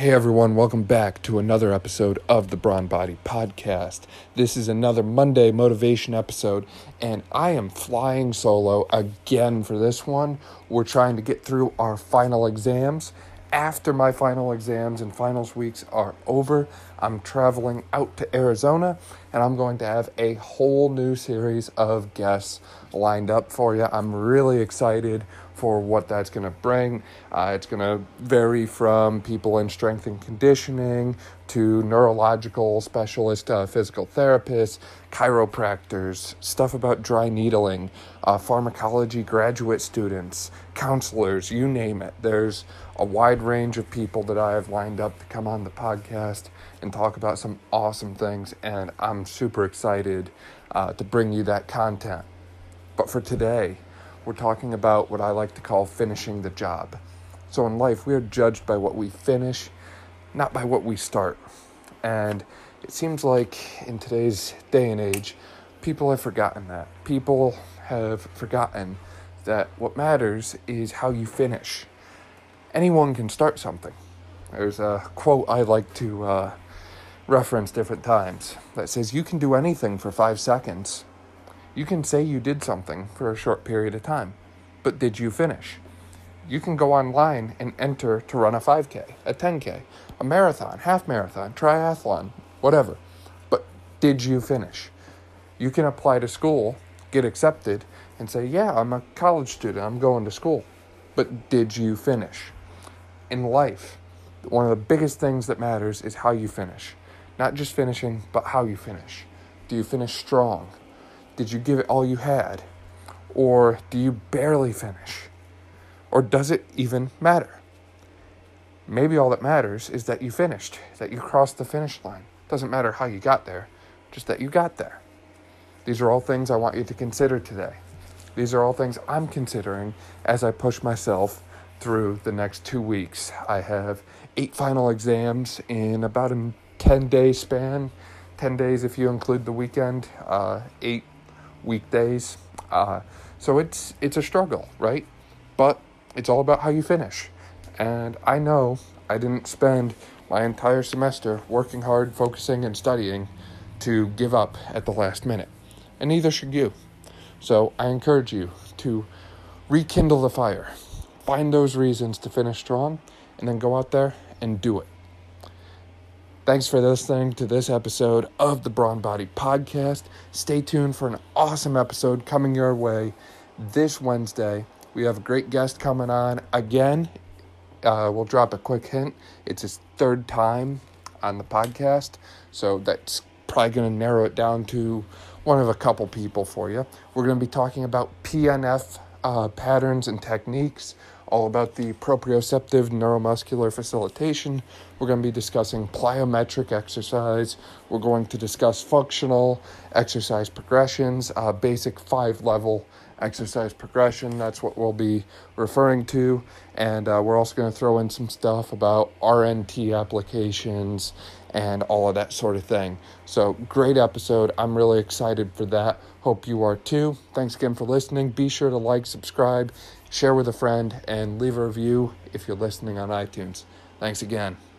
Hey everyone, welcome back to another episode of the Brawn Body Podcast. This is another Monday motivation episode, and I am flying solo again for this one. We're trying to get through our final exams. After my final exams and finals weeks are over, I'm traveling out to Arizona and I'm going to have a whole new series of guests lined up for you. I'm really excited for what that's going to bring. Uh, it's going to vary from people in strength and conditioning to neurological specialists, uh, physical therapists, chiropractors, stuff about dry needling, uh, pharmacology graduate students, counselors, you name it. There's a wide range of people that I have lined up to come on the podcast and talk about some awesome things, and I'm super excited uh, to bring you that content. But for today, we're talking about what I like to call finishing the job. So in life, we are judged by what we finish, not by what we start. And it seems like in today's day and age, people have forgotten that. People have forgotten that what matters is how you finish. Anyone can start something. There's a quote I like to uh, reference different times that says, You can do anything for five seconds you can say you did something for a short period of time, but did you finish? You can go online and enter to run a 5K, a 10K, a marathon, half marathon, triathlon, whatever. But did you finish? You can apply to school, get accepted, and say, Yeah, I'm a college student, I'm going to school. But did you finish? In life, one of the biggest things that matters is how you finish. Not just finishing, but how you finish. Do you finish strong? Did you give it all you had? Or do you barely finish? Or does it even matter? Maybe all that matters is that you finished, that you crossed the finish line. Doesn't matter how you got there, just that you got there. These are all things I want you to consider today. These are all things I'm considering as I push myself through the next two weeks. I have eight final exams in about a 10 day span, 10 days if you include the weekend, uh, eight weekdays. Uh, so it's it's a struggle, right? But it's all about how you finish. And I know I didn't spend my entire semester working hard, focusing, and studying to give up at the last minute. And neither should you. So I encourage you to rekindle the fire. Find those reasons to finish strong and then go out there and do it. Thanks for listening to this episode of the Brawn Body Podcast. Stay tuned for an awesome episode coming your way this Wednesday. We have a great guest coming on again. Uh, we'll drop a quick hint. It's his third time on the podcast, so that's probably going to narrow it down to one of a couple people for you. We're going to be talking about PNF uh, patterns and techniques all about the proprioceptive neuromuscular facilitation. We're going to be discussing plyometric exercise. We're going to discuss functional exercise progressions, uh, basic five level exercise progression. That's what we'll be referring to. And uh, we're also going to throw in some stuff about RNT applications and all of that sort of thing. So, great episode. I'm really excited for that. Hope you are too. Thanks again for listening. Be sure to like, subscribe, share with a friend, and leave a review if you're listening on iTunes. Thanks again.